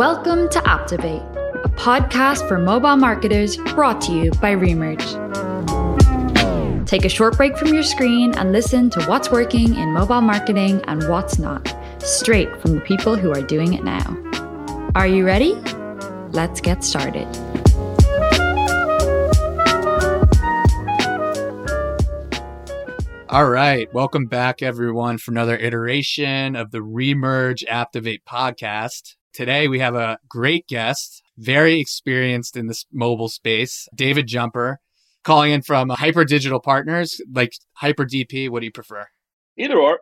Welcome to Apptivate, a podcast for mobile marketers brought to you by Remerge. Take a short break from your screen and listen to what's working in mobile marketing and what's not, straight from the people who are doing it now. Are you ready? Let's get started. All right. Welcome back, everyone, for another iteration of the Remerge Activate podcast. Today, we have a great guest, very experienced in this mobile space, David Jumper, calling in from Hyper Digital Partners, like Hyper DP. What do you prefer? Either or.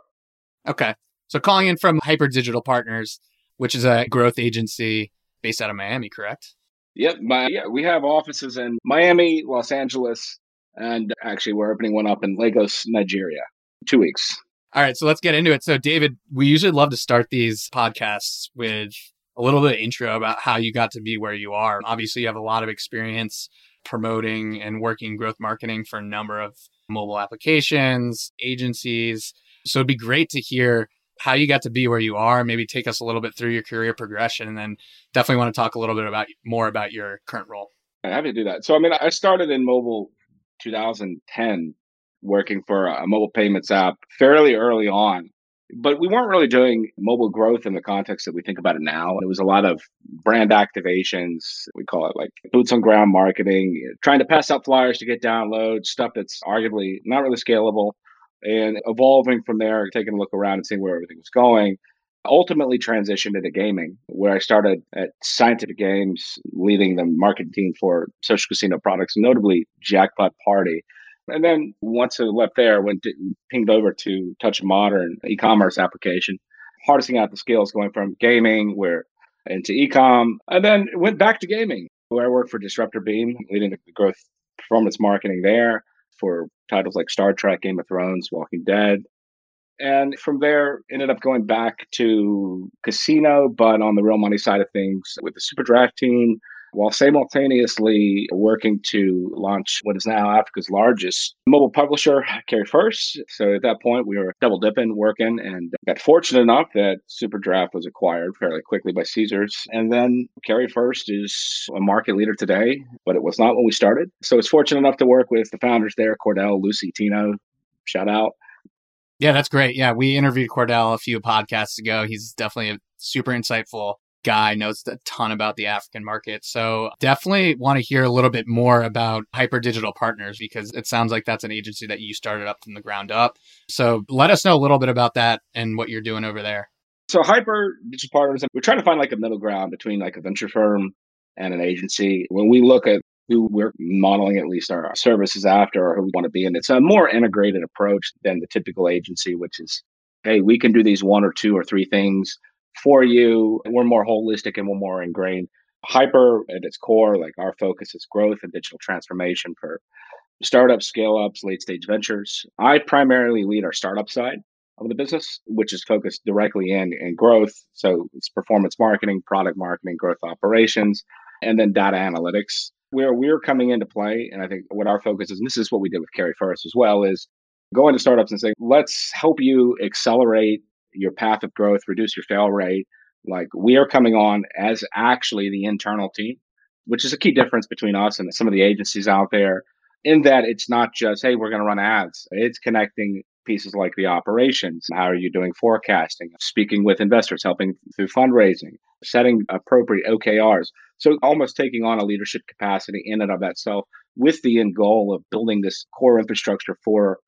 Okay. So, calling in from Hyper Digital Partners, which is a growth agency based out of Miami, correct? Yep. My, yeah, we have offices in Miami, Los Angeles, and actually, we're opening one up in Lagos, Nigeria. Two weeks. All right, so let's get into it. So, David, we usually love to start these podcasts with a little bit of intro about how you got to be where you are. Obviously, you have a lot of experience promoting and working growth marketing for a number of mobile applications, agencies. So, it'd be great to hear how you got to be where you are. Maybe take us a little bit through your career progression, and then definitely want to talk a little bit about more about your current role. I'm happy to do that. So, I mean, I started in mobile 2010 working for a mobile payments app fairly early on. But we weren't really doing mobile growth in the context that we think about it now. It was a lot of brand activations. We call it like boots on ground marketing, trying to pass out flyers to get downloads, stuff that's arguably not really scalable. And evolving from there, taking a look around and seeing where everything was going ultimately transitioned into gaming, where I started at Scientific Games, leading the marketing team for social casino products, notably Jackpot Party. And then once I left there, went to, pinged over to Touch Modern e-commerce application, harnessing out the skills going from gaming where into ecom, and then went back to gaming, where I worked for Disruptor Beam, leading the growth performance marketing there for titles like Star Trek, Game of Thrones, Walking Dead, and from there, ended up going back to casino, but on the real money side of things with the Super Draft team, while simultaneously working to launch what is now Africa's largest mobile publisher, Carry1st. So at that point, we were double dipping, working, and got fortunate enough that Super Draft was acquired fairly quickly by Caesars. And then Carry1st is a market leader today, but it was not when we started. So it's fortunate enough to work with the founders there, Cordel, Lucy, Tino, shout out. Yeah, that's great. Yeah, we interviewed Cordel a few podcasts ago. He's definitely super insightful guy, knows a ton about the African market. So definitely want to hear a little bit more about Hyper Digital Partners because it sounds like that's an agency that you started up from the ground up. So let us know a little bit about that and what you're doing over there. So Hyper Digital Partners, we're trying to find like a middle ground between like a venture firm and an agency. When we look at who we're modeling at least our services after or who we want to be. And it's a more integrated approach than the typical agency, which is, hey, we can do these one or two or three things for you. We're more holistic and we're more ingrained. Hyper at its core, like our focus is growth and digital transformation for startups, scale ups, late stage ventures. I primarily lead our startup side of the business, which is focused directly in, in growth. So it's performance marketing, product marketing, growth operations, and then data analytics where we're coming into play, and I think what our focus is, and this is what we did with Carry1st as well, is go into startups and say, let's help you accelerate your path of growth, reduce your fail rate. Like we are coming on as actually the internal team, which is a key difference between us and some of the agencies out there, in that it's not just, hey, we're going to run ads. It's connecting pieces like the operations. How are you doing forecasting? Speaking with investors, helping through fundraising, setting appropriate OKRs. So almost taking on a leadership capacity in and of itself with the end goal of building this core infrastructure for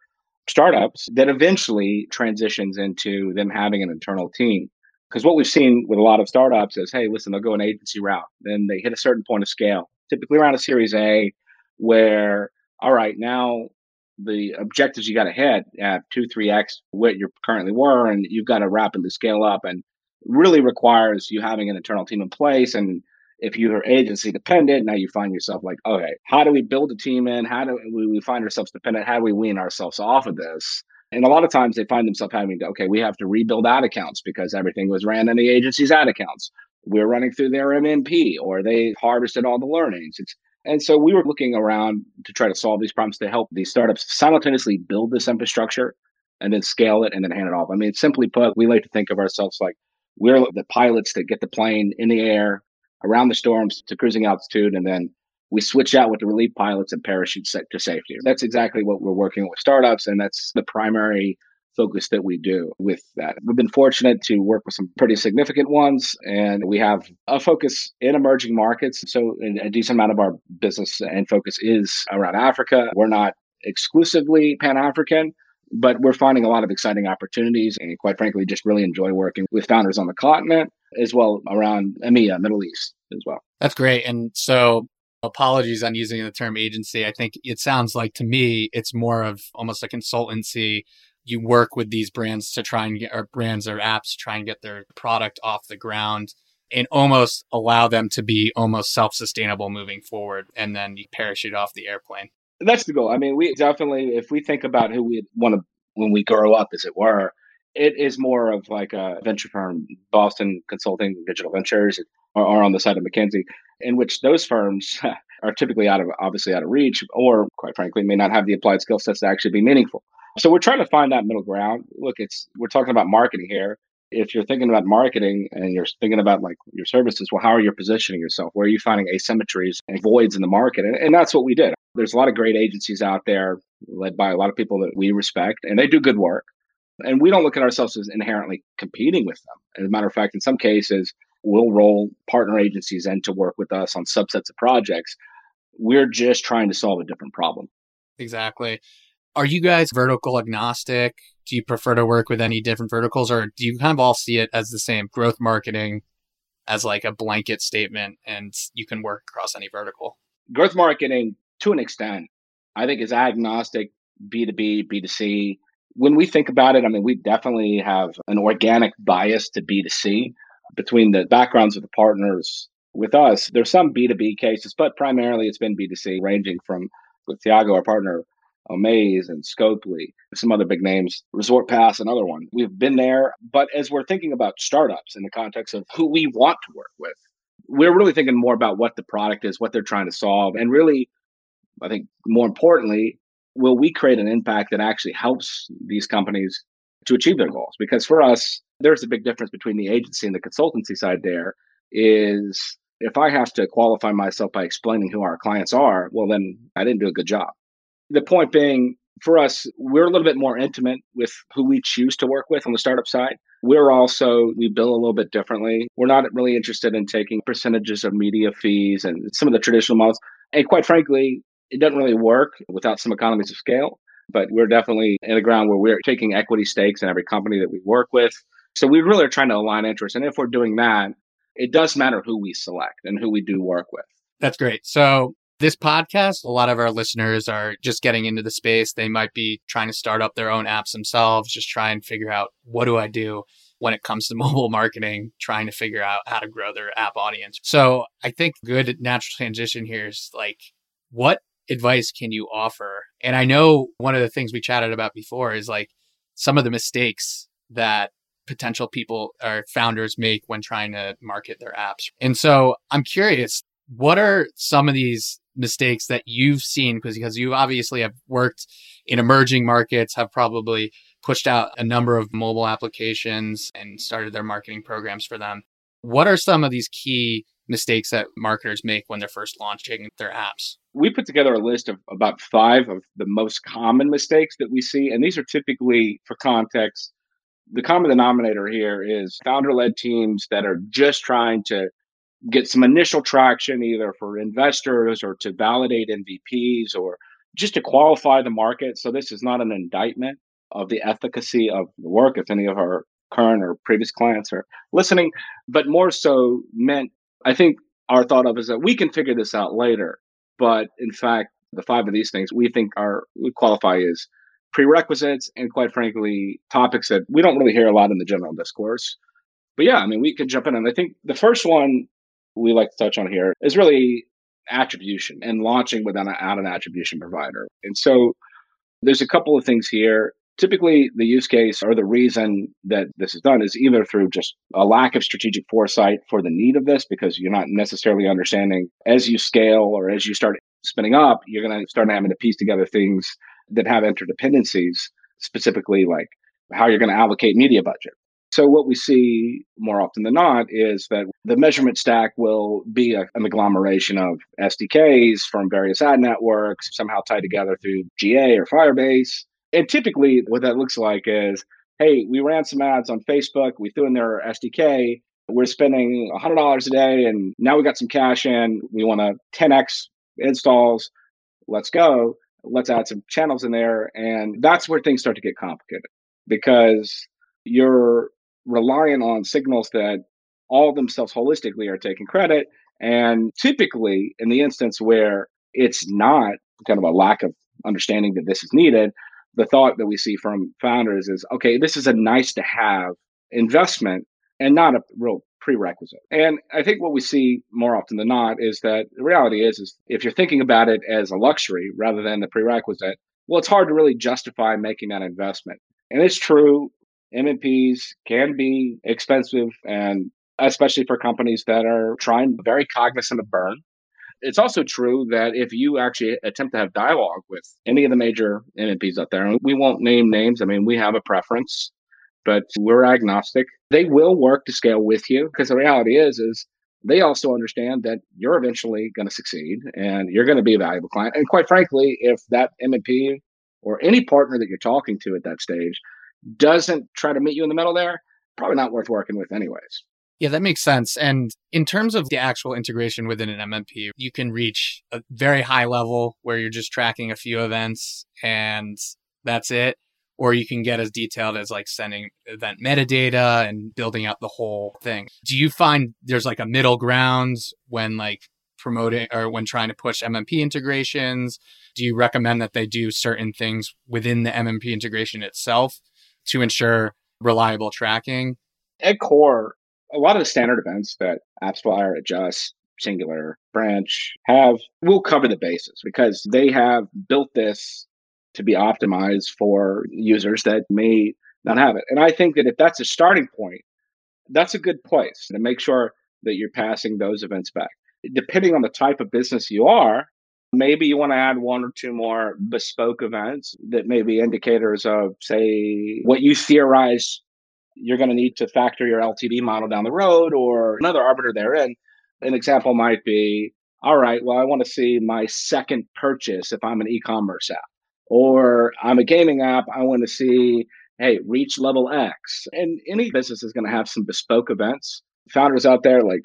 startups that eventually transitions into them having an internal team. Because what we've seen with a lot of startups is, hey, listen, they'll go an agency route. Then they hit a certain point of scale, typically around a series A, where, all right, now the objectives you got ahead at two, three X what you currently were, and you've got to rapidly scale up and really requires you having an internal team in place and if you're agency dependent, now you find yourself like, okay, how do we build a team in? How do we find ourselves dependent? How do we wean ourselves off of this? And a lot of times they find themselves having to, okay, we have to rebuild ad accounts because everything was ran in the agency's ad accounts. We're running through their MMP or they harvested all the learnings. It's, and so we were looking around to try to solve these problems to help these startups simultaneously build this infrastructure and then scale it and then hand it off. I mean, simply put, we like to think of ourselves like We're the pilots that get the plane in the air around the storms to cruising altitude, and then we switch out with the relief pilots and parachute to safety. That's exactly what we're working with startups, and that's the primary focus that we do with that. We've been fortunate to work with some pretty significant ones, and we have a focus in emerging markets. So, a decent amount of our business and focus is around Africa. We're not exclusively Pan African, but we're finding a lot of exciting opportunities and quite frankly just really enjoy working with founders on the continent as well around EMEA, Middle East as well. That's great. And so apologies on using the term agency. I think it sounds like to me it's more of almost a consultancy. You work with these brands to try and get or brands or apps try and get their product off the ground and almost allow them to be almost self-sustainable moving forward and then you parachute off the airplane. That's the goal. I mean, we definitely, if we think about who we want to, when we grow up, as it were, it is more of like a venture firm, Boston Consulting, Digital Ventures, or on the side of McKinsey, in which those firms are typically out of, obviously out of reach, or quite frankly, may not have the applied skill sets to actually be meaningful. So we're trying to find that middle ground. Look, it's we're talking about marketing here if you're thinking about marketing and you're thinking about like your services, well, how are you positioning yourself? Where are you finding asymmetries and voids in the market? And, and, that's what we did. There's a lot of great agencies out there led by a lot of people that we respect, and they do good work. And we don't look at ourselves as inherently competing with them. As a matter of fact, in some cases, we'll roll partner agencies in to work with us on subsets of projects. We're just trying to solve a different problem. Exactly. Are you guys vertical agnostic? do you prefer to work with any different verticals or do you kind of all see it as the same growth marketing as like a blanket statement and you can work across any vertical? Growth marketing to an extent, I think is agnostic B2B, B2C. When we think about it, I mean, we definitely have an organic bias to B2C between the backgrounds of the partners with us. There's some B2B cases, but primarily it's been B2C, ranging from with Thiago, our partner, Omaze and Scopely, some other big names, Resort Pass, another one. We've been there. But as we're thinking about startups in the context of who we want to work with, we're really thinking more about what the product is, what they're trying to solve. And really, I think more importantly, will we create an impact that actually helps these companies to achieve their goals? Because for us, there's a big difference between the agency and the consultancy side there is if I have to qualify myself by explaining who our clients are, well, then I didn't do a good job the point being, for us, we're a little bit more intimate with who we choose to work with on the startup side. We're also, we bill a little bit differently. We're not really interested in taking percentages of media fees and some of the traditional models. And quite frankly, it doesn't really work without some economies of scale. But we're definitely in a ground where we're taking equity stakes in every company that we work with. So we really are trying to align interests. And if we're doing that, it does matter who we select and who we do work with. That's great. So this podcast, a lot of our listeners are just getting into the space. They might be trying to start up their own apps themselves, just try and figure out what do I do when it comes to mobile marketing, trying to figure out how to grow their app audience. So I think good natural transition here is like, what advice can you offer? And I know one of the things we chatted about before is like some of the mistakes that potential people or founders make when trying to market their apps. And so I'm curious, what are some of these mistakes that you've seen because because you obviously have worked in emerging markets have probably pushed out a number of mobile applications and started their marketing programs for them what are some of these key mistakes that marketers make when they're first launching their apps we put together a list of about five of the most common mistakes that we see and these are typically for context the common denominator here is founder led teams that are just trying to get some initial traction either for investors or to validate MVPs or just to qualify the market. So this is not an indictment of the efficacy of the work if any of our current or previous clients are listening, but more so meant I think our thought of is that we can figure this out later. But in fact, the five of these things we think are we qualify as prerequisites and quite frankly topics that we don't really hear a lot in the general discourse. But yeah, I mean we could jump in and I think the first one we like to touch on here is really attribution and launching without an attribution provider. And so there's a couple of things here. Typically, the use case or the reason that this is done is either through just a lack of strategic foresight for the need of this, because you're not necessarily understanding as you scale or as you start spinning up, you're going to start having to piece together things that have interdependencies, specifically like how you're going to allocate media budget. so what we see more often than not is that the measurement stack will be a, an agglomeration of SDKs from various ad networks, somehow tied together through GA or Firebase. And typically, what that looks like is hey, we ran some ads on Facebook, we threw in their SDK, we're spending $100 a day, and now we got some cash in, we want to 10x installs, let's go. Let's add some channels in there. And that's where things start to get complicated because you're relying on signals that all themselves holistically are taking credit. And typically, in the instance where it's not kind of a lack of understanding that this is needed, the thought that we see from founders is okay, this is a nice to have investment and not a real prerequisite. And I think what we see more often than not is that the reality is is if you're thinking about it as a luxury rather than the prerequisite, well, it's hard to really justify making that investment. And it's true, MMPs can be expensive and especially for companies that are trying very cognizant of burn it's also true that if you actually attempt to have dialogue with any of the major MMPs out there, and we won't name names, I mean, we have a preference, but we're agnostic. They will work to scale with you because the reality is, is they also understand that you're eventually going to succeed and you're going to be a valuable client. And quite frankly, if that MMP or any partner that you're talking to at that stage doesn't try to meet you in the middle there, probably not worth working with anyways. Yeah, that makes sense. And in terms of the actual integration within an MMP, you can reach a very high level where you're just tracking a few events and that's it. Or you can get as detailed as like sending event metadata and building out the whole thing. Do you find there's like a middle ground when like promoting or when trying to push MMP integrations? Do you recommend that they do certain things within the MMP integration itself to ensure reliable tracking? At core, a lot of the standard events that AppsFlyer, Adjust, Singular, Branch have will cover the bases because they have built this to be optimized for users that may not have it. And I think that if that's a starting point, that's a good place to make sure that you're passing those events back. Depending on the type of business you are, maybe you want to add one or two more bespoke events that may be indicators of, say, what you theorize you're going to need to factor your LTV model down the road or another arbiter therein. An example might be, all right, well, I want to see my second purchase if I'm an e-commerce app, or I'm a gaming app. I want to see, hey, reach level X. And any business is going to have some bespoke events. Founders out there, like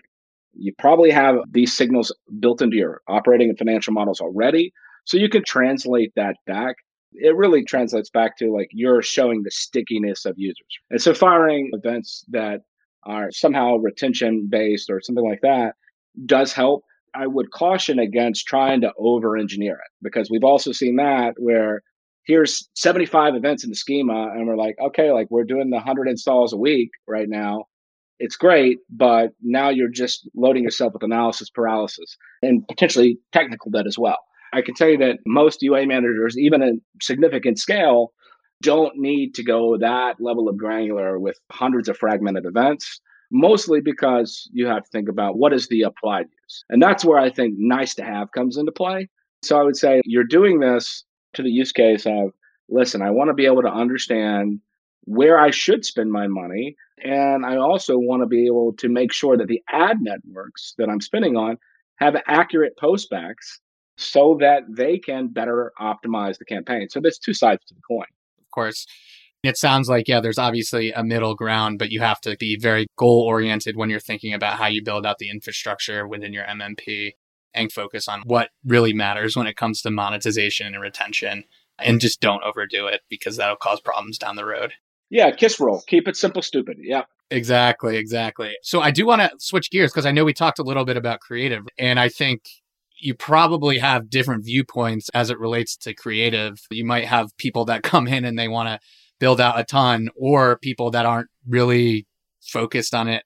you probably have these signals built into your operating and financial models already. So you can translate that back it really translates back to like you're showing the stickiness of users. And so firing events that are somehow retention based or something like that does help. I would caution against trying to over engineer it because we've also seen that where here's 75 events in the schema and we're like, okay, like we're doing the 100 installs a week right now. It's great, but now you're just loading yourself with analysis paralysis and potentially technical debt as well. I can tell you that most UA managers, even at significant scale, don't need to go that level of granular with hundreds of fragmented events, mostly because you have to think about what is the applied use. And that's where I think nice to have comes into play. So I would say you're doing this to the use case of listen, I want to be able to understand where I should spend my money. And I also want to be able to make sure that the ad networks that I'm spending on have accurate postbacks so that they can better optimize the campaign. So there's two sides to the coin. Of course. It sounds like, yeah, there's obviously a middle ground, but you have to be very goal oriented when you're thinking about how you build out the infrastructure within your MMP and focus on what really matters when it comes to monetization and retention. And just don't overdo it because that'll cause problems down the road. Yeah, KISS rule. Keep it simple, stupid. Yeah. Exactly, exactly. So I do want to switch gears because I know we talked a little bit about creative, and I think you probably have different viewpoints as it relates to creative. You might have people that come in and they want to build out a ton, or people that aren't really focused on it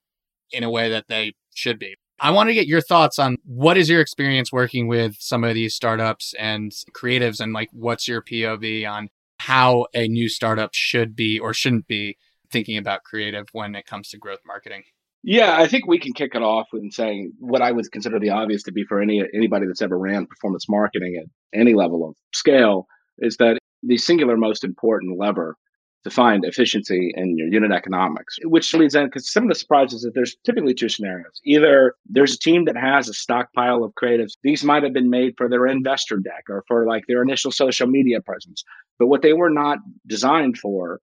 in a way that they should be. I want to get your thoughts on what is your experience working with some of these startups and creatives, and like what's your POV on how a new startup should be or shouldn't be thinking about creative when it comes to growth marketing? Yeah, I think we can kick it off with saying what I would consider the obvious to be for any anybody that's ever ran performance marketing at any level of scale is that the singular most important lever to find efficiency in your unit economics, which leads in because some of the surprises that there's typically two scenarios. Either there's a team that has a stockpile of creatives. These might have been made for their investor deck or for like their initial social media presence. But what they were not designed for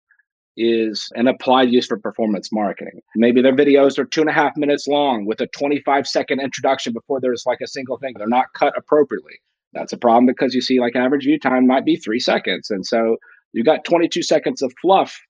is an applied use for performance marketing. Maybe their videos are two and a half minutes long with a 25 second introduction before there's like a single thing. They're not cut appropriately. That's a problem because you see, like, average view time might be three seconds. And so you got 22 seconds of fluff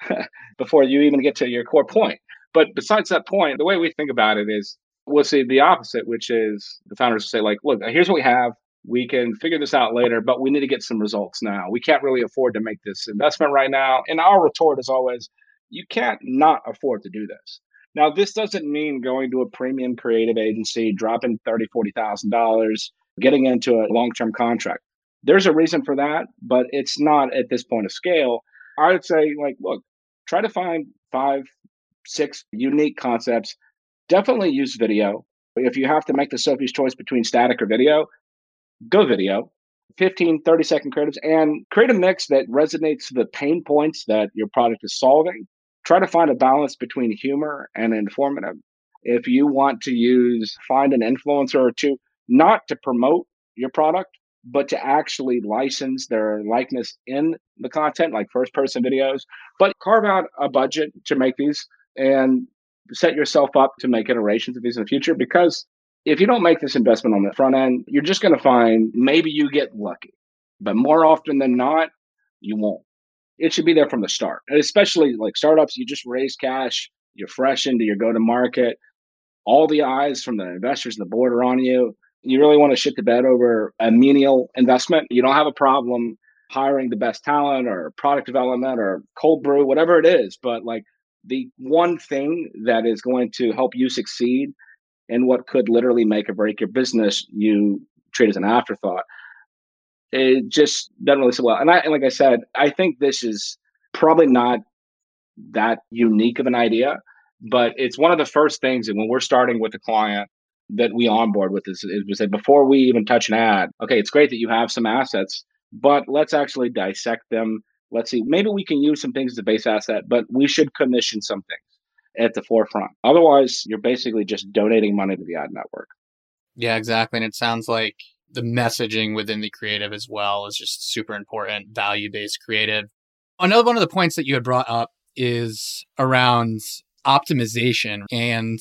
before you even get to your core point. But besides that point, the way we think about it is we'll see the opposite, which is the founders say, like, look, here's what we have. We can figure this out later, but we need to get some results now. We can't really afford to make this investment right now. And our retort is always, you can't not afford to do this. Now, this doesn't mean going to a premium creative agency, dropping thirty, forty thousand dollars, getting into a long-term contract. There's a reason for that, but it's not at this point of scale. I would say, like, look, try to find five, six unique concepts. Definitely use video. If you have to make the Sophie's choice between static or video, go video. 15, 30 second creatives and create a mix that resonates to the pain points that your product is solving. Try to find a balance between humor and informative. If you want to use, find an influencer or two, not to promote your product, but to actually license their likeness in the content, like first person videos, but carve out a budget to make these and set yourself up to make iterations of these in the future. Because if you don't make this investment on the front end, you're just going to find maybe you get lucky, but more often than not, you won't. It should be there from the start, and especially like startups, you just raise cash, you're fresh into your go to market. All the eyes from the investors and the board are on you you really want to shit the bed over a menial investment, you don't have a problem hiring the best talent or product development or cold brew, whatever it is. But like the one thing that is going to help you succeed and what could literally make or break your business, you treat as an afterthought. It just doesn't really sit well. And I, and like I said, I think this is probably not that unique of an idea, but it's one of the first things. And when we're starting with a client, that we onboard with this is we say before we even touch an ad, okay, it's great that you have some assets, but let's actually dissect them. Let's see, maybe we can use some things as a base asset, but we should commission some things at the forefront. Otherwise, you're basically just donating money to the ad network. Yeah, exactly. And it sounds like the messaging within the creative as well is just super important, value based creative. Another one of the points that you had brought up is around optimization and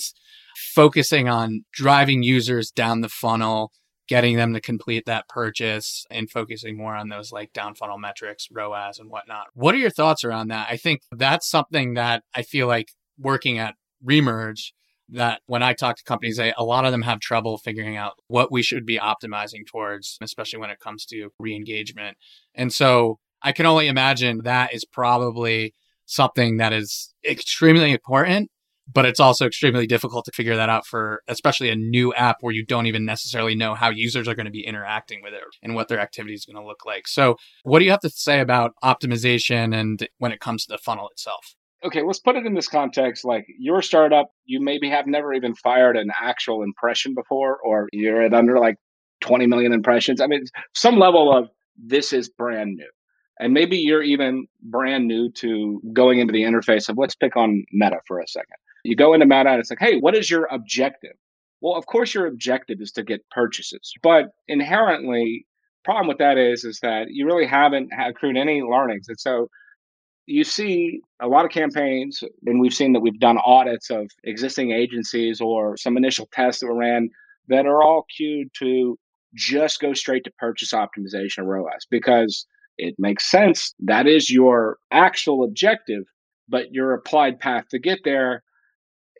focusing on driving users down the funnel, getting them to complete that purchase and focusing more on those like down funnel metrics, ROAS and whatnot. What are your thoughts around that? I think that's something that I feel like working at Remerge that when I talk to companies, a lot of them have trouble figuring out what we should be optimizing towards, especially when it comes to re-engagement. And so I can only imagine that is probably something that is extremely important but it's also extremely difficult to figure that out for especially a new app where you don't even necessarily know how users are going to be interacting with it and what their activity is going to look like. So, what do you have to say about optimization and when it comes to the funnel itself? Okay, let's put it in this context. Like your startup, you maybe have never even fired an actual impression before, or you're at under like 20 million impressions. I mean, some level of this is brand new. And maybe you're even brand new to going into the interface of let's pick on Meta for a second. You go into Meta and it's like, hey, what is your objective? Well, of course, your objective is to get purchases, but inherently, problem with that is is that you really haven't accrued any learnings, and so you see a lot of campaigns, and we've seen that we've done audits of existing agencies or some initial tests that were ran that are all cued to just go straight to purchase optimization or ROAS because it makes sense. That is your actual objective, but your applied path to get there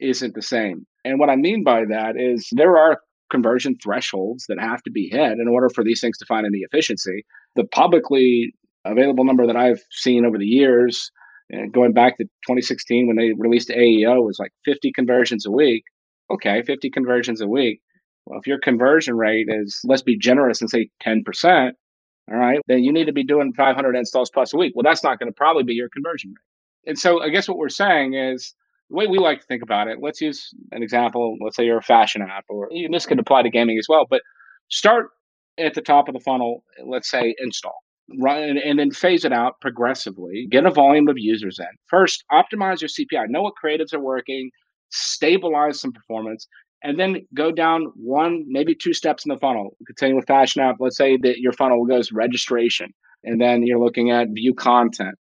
isn't the same. And what I mean by that is there are conversion thresholds that have to be hit in order for these things to find any efficiency. The publicly available number that I've seen over the years, and going back to 2016 when they released AEO, was like 50 conversions a week. Okay, 50 conversions a week. Well, if your conversion rate is, let's be generous and say 10%, all right, then you need to be doing 500 installs plus a week. Well, that's not going to probably be your conversion rate. And so I guess what we're saying is the way we like to think about it, let's use an example. Let's say you're a fashion app, or this could apply to gaming as well, but start at the top of the funnel, let's say install. Run and then phase it out progressively. Get a volume of users in. First, optimize your CPI. Know what creatives are working, stabilize some performance, and then go down one, maybe two steps in the funnel. Continue with Fashion App. Let's say that your funnel goes registration, and then you're looking at view content,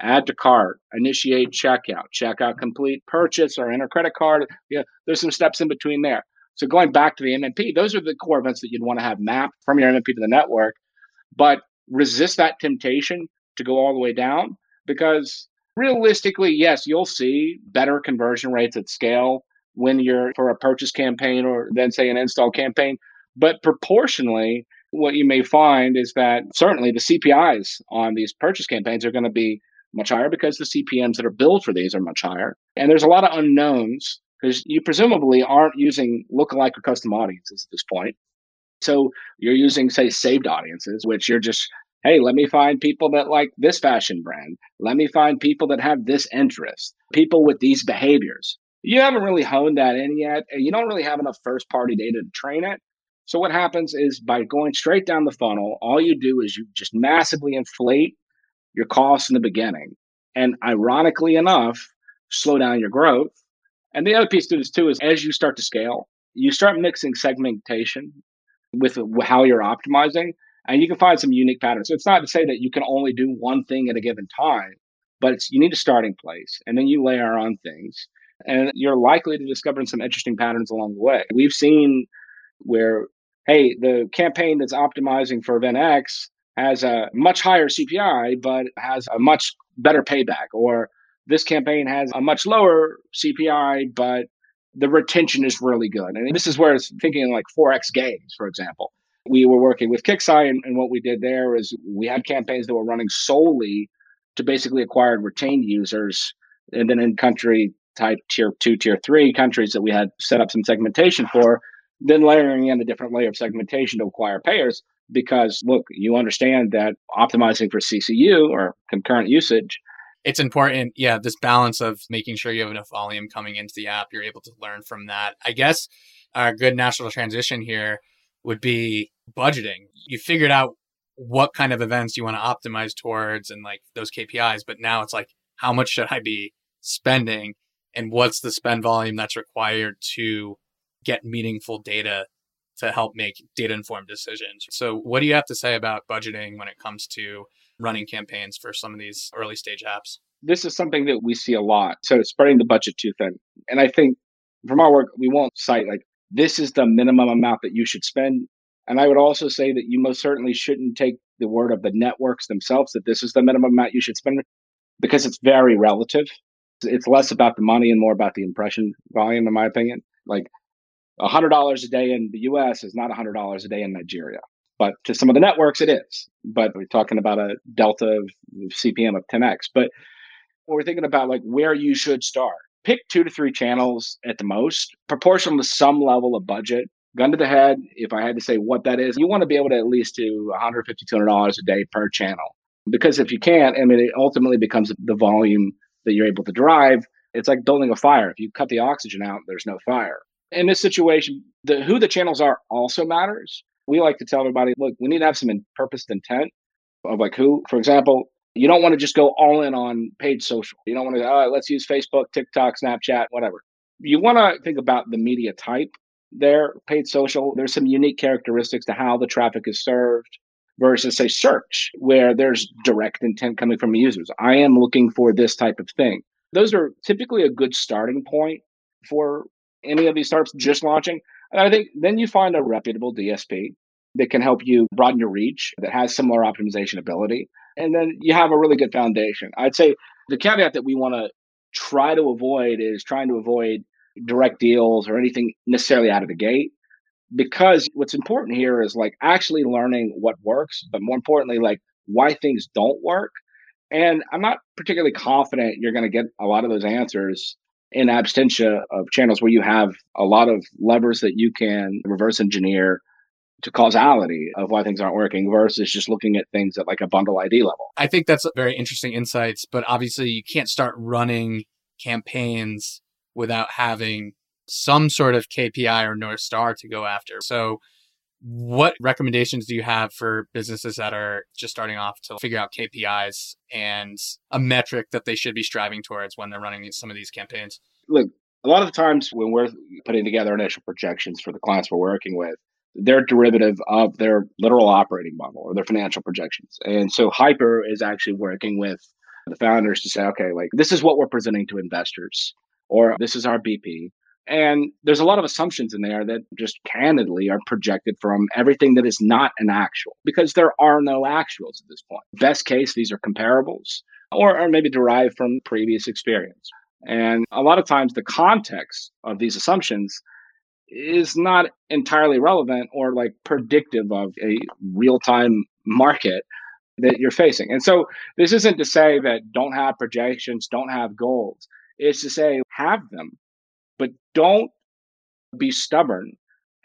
add to cart, initiate checkout, checkout complete, purchase, or enter credit card. Yeah, there's some steps in between there. So going back to the MMP, those are the core events that you'd want to have mapped from your MMP to the network. But resist that temptation to go all the way down because realistically, yes, you'll see better conversion rates at scale when you're for a purchase campaign or then say an install campaign. But proportionally, what you may find is that certainly the CPIs on these purchase campaigns are going to be much higher because the CPMs that are billed for these are much higher. And there's a lot of unknowns because you presumably aren't using lookalike or custom audiences at this point. So you're using, say, saved audiences, which you're just, hey, let me find people that like this fashion brand. Let me find people that have this interest, people with these behaviors. You haven't really honed that in yet, and you don't really have enough first party data to train it. So what happens is by going straight down the funnel, all you do is you just massively inflate your costs in the beginning. And ironically enough, slow down your growth. And the other piece to this too is as you start to scale, you start mixing segmentation with how you're optimizing and you can find some unique patterns. So it's not to say that you can only do one thing at a given time, but you need a starting place and then you layer on things and you're likely to discover some interesting patterns along the way. We've seen where, hey, the campaign that's optimizing for event X has a much higher CPI, but has a much better payback, or this campaign has a much lower CPI, but the retention is really good. And this is where it's thinking like 4X games, for example. We were working with Kixeye, and, and what we did there is we had campaigns that were running solely to basically acquire and retain users. And then in country type tier two, tier three countries that we had set up some segmentation for, then layering in a different layer of segmentation to acquire payers. Because look, you understand that optimizing for CCU or concurrent usage it's important, yeah, this balance of making sure you have enough volume coming into the app. You're able to learn from that. I guess a good natural transition here would be budgeting. You figured out what kind of events you want to optimize towards and like those KPIs, but now it's like, how much should I be spending and what's the spend volume that's required to get meaningful data to help make data informed decisions. So, what do you have to say about budgeting when it comes to running campaigns for some of these early stage apps? This is something that we see a lot. So, spreading the budget too thin. And I think from our work, we won't cite like this is the minimum amount that you should spend. And I would also say that you most certainly shouldn't take the word of the networks themselves that this is the minimum amount you should spend because it's very relative. It's less about the money and more about the impression volume, in my opinion. Like $100 a day in the US is not $100 a day in Nigeria. But to some of the networks, it is. But we're talking about a delta of CPM of 10x. But we're thinking about like where you should start. Pick two to three channels at the most, proportional to some level of budget. Gun to the head, if I had to say what that is, you want to be able to at least do $150, $200 a day per channel. Because if you can't, I mean, it ultimately becomes the volume that you're able to drive. It's like building a fire. If you cut the oxygen out, there's no fire in this situation, the who the channels are also matters. We like to tell everybody, look, we need to have some in purposed intent of like who, for example, you don't want to just go all in on paid social. You don't want to, oh, let's use Facebook, TikTok, Snapchat, whatever. You want to think about the media type there, paid social. There's some unique characteristics to how the traffic is served versus say search, where there's direct intent coming from users. I am looking for this type of thing. Those are typically a good starting point for any of these startups just launching. And I think then you find a reputable DSP that can help you broaden your reach, that has similar optimization ability. And then you have a really good foundation. I'd say the caveat that we want to try to avoid is trying to avoid direct deals or anything necessarily out of the gate. Because what's important here is like actually learning what works, but more importantly, like why things don't work. And I'm not particularly confident you're going to get a lot of those answers in absentia of channels where you have a lot of levers that you can reverse engineer to causality of why things aren't working versus just looking at things at like a bundle ID level. I think that's very interesting insights, but obviously you can't start running campaigns without having some sort of KPI or North Star to go after. So What recommendations do you have for businesses that are just starting off to figure out KPIs and a metric that they should be striving towards when they're running some of these campaigns? Look, a lot of the times when we're putting together initial projections for the clients we're working with, they're derivative of their literal operating model or their financial projections. And so Hyper is actually working with the founders to say, okay, like this is what we're presenting to investors, or this is our BP. And there's a lot of assumptions in there that just candidly are projected from everything that is not an actual because there are no actuals at this point. Best case, these are comparables or, or maybe derived from previous experience. And a lot of times the context of these assumptions is not entirely relevant or like predictive of a real time market that you're facing. And so this isn't to say that don't have projections, don't have goals. It's to say have them, but don't be stubborn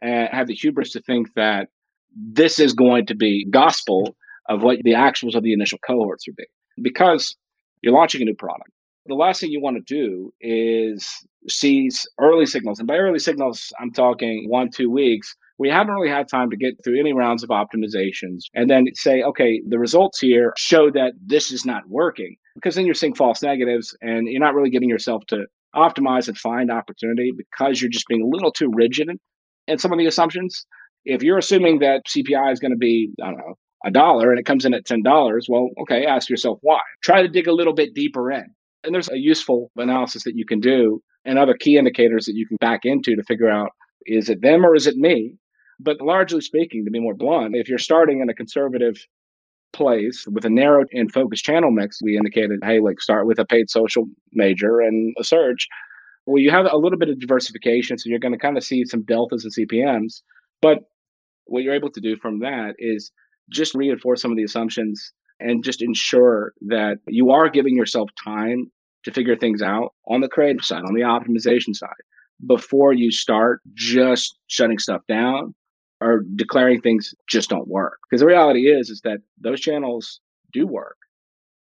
and have the hubris to think that this is going to be gospel of what the actuals of the initial cohorts would be because you're launching a new product the last thing you want to do is seize early signals. And by early signals, I'm talking one, two weeks. We haven't really had time to get through any rounds of optimizations and then say, okay, the results here show that this is not working because then you're seeing false negatives and you're not really giving yourself to optimize and find opportunity because you're just being a little too rigid in some of the assumptions. If you're assuming that CPI is going to be, I don't know, a dollar and it comes in at $10, well, okay, ask yourself why. Try to dig a little bit deeper in. And there's a useful analysis that you can do and other key indicators that you can back into to figure out is it them or is it me? But largely speaking, to be more blunt, if you're starting in a conservative place with a narrow and focused channel mix, we indicated, hey, like start with a paid social major and a search. Well, you have a little bit of diversification, so you're going to kind of see some deltas and CPMs. But what you're able to do from that is just reinforce some of the assumptions and just ensure that you are giving yourself time to figure things out on the creative side, on the optimization side, before you start just shutting stuff down or declaring things just don't work. Because the reality is, is that those channels do work.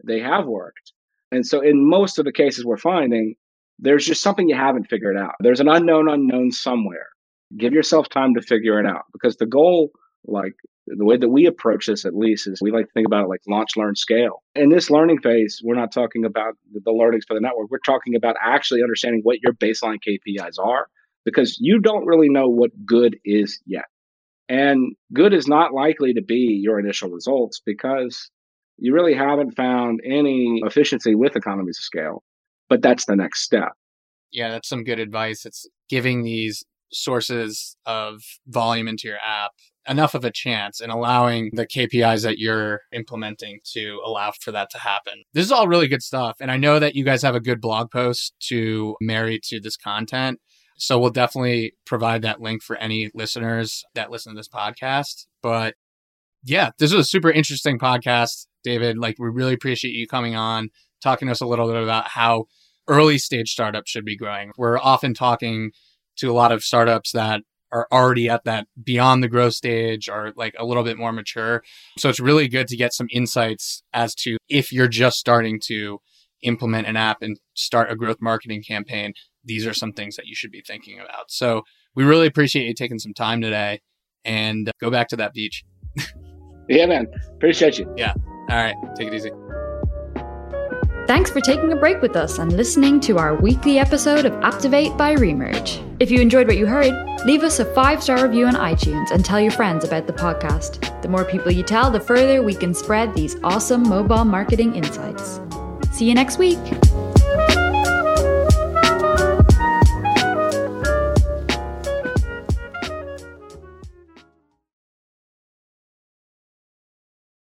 They have worked. And so in most of the cases we're finding, there's just something you haven't figured out. There's an unknown unknown somewhere. Give yourself time to figure it out because the goal, like the way that we approach this at least is we like to think about it like launch learn scale in this learning phase we're not talking about the learnings for the network we're talking about actually understanding what your baseline kpis are because you don't really know what good is yet and good is not likely to be your initial results because you really haven't found any efficiency with economies of scale but that's the next step yeah that's some good advice it's giving these sources of volume into your app enough of a chance and allowing the KPIs that you're implementing to allow for that to happen. This is all really good stuff. And I know that you guys have a good blog post to marry to this content. So we'll definitely provide that link for any listeners that listen to this podcast. But yeah, this was a super interesting podcast, David. Like, we really appreciate you coming on, talking to us a little bit about how early stage startups should be growing. We're often talking to a lot of startups that are already at that beyond the growth stage or like a little bit more mature. So it's really good to get some insights as to if you're just starting to implement an app and start a growth marketing campaign, these are some things that you should be thinking about. So we really appreciate you taking some time today and uh, go back to that beach. yeah, man. Appreciate you. Yeah. All right. Take it easy. Thanks for taking a break with us and listening to our weekly episode of Activate by Remerge. If you enjoyed what you heard, leave us a five star review on iTunes and tell your friends about the podcast. The more people you tell, the further we can spread these awesome mobile marketing insights. See you next week.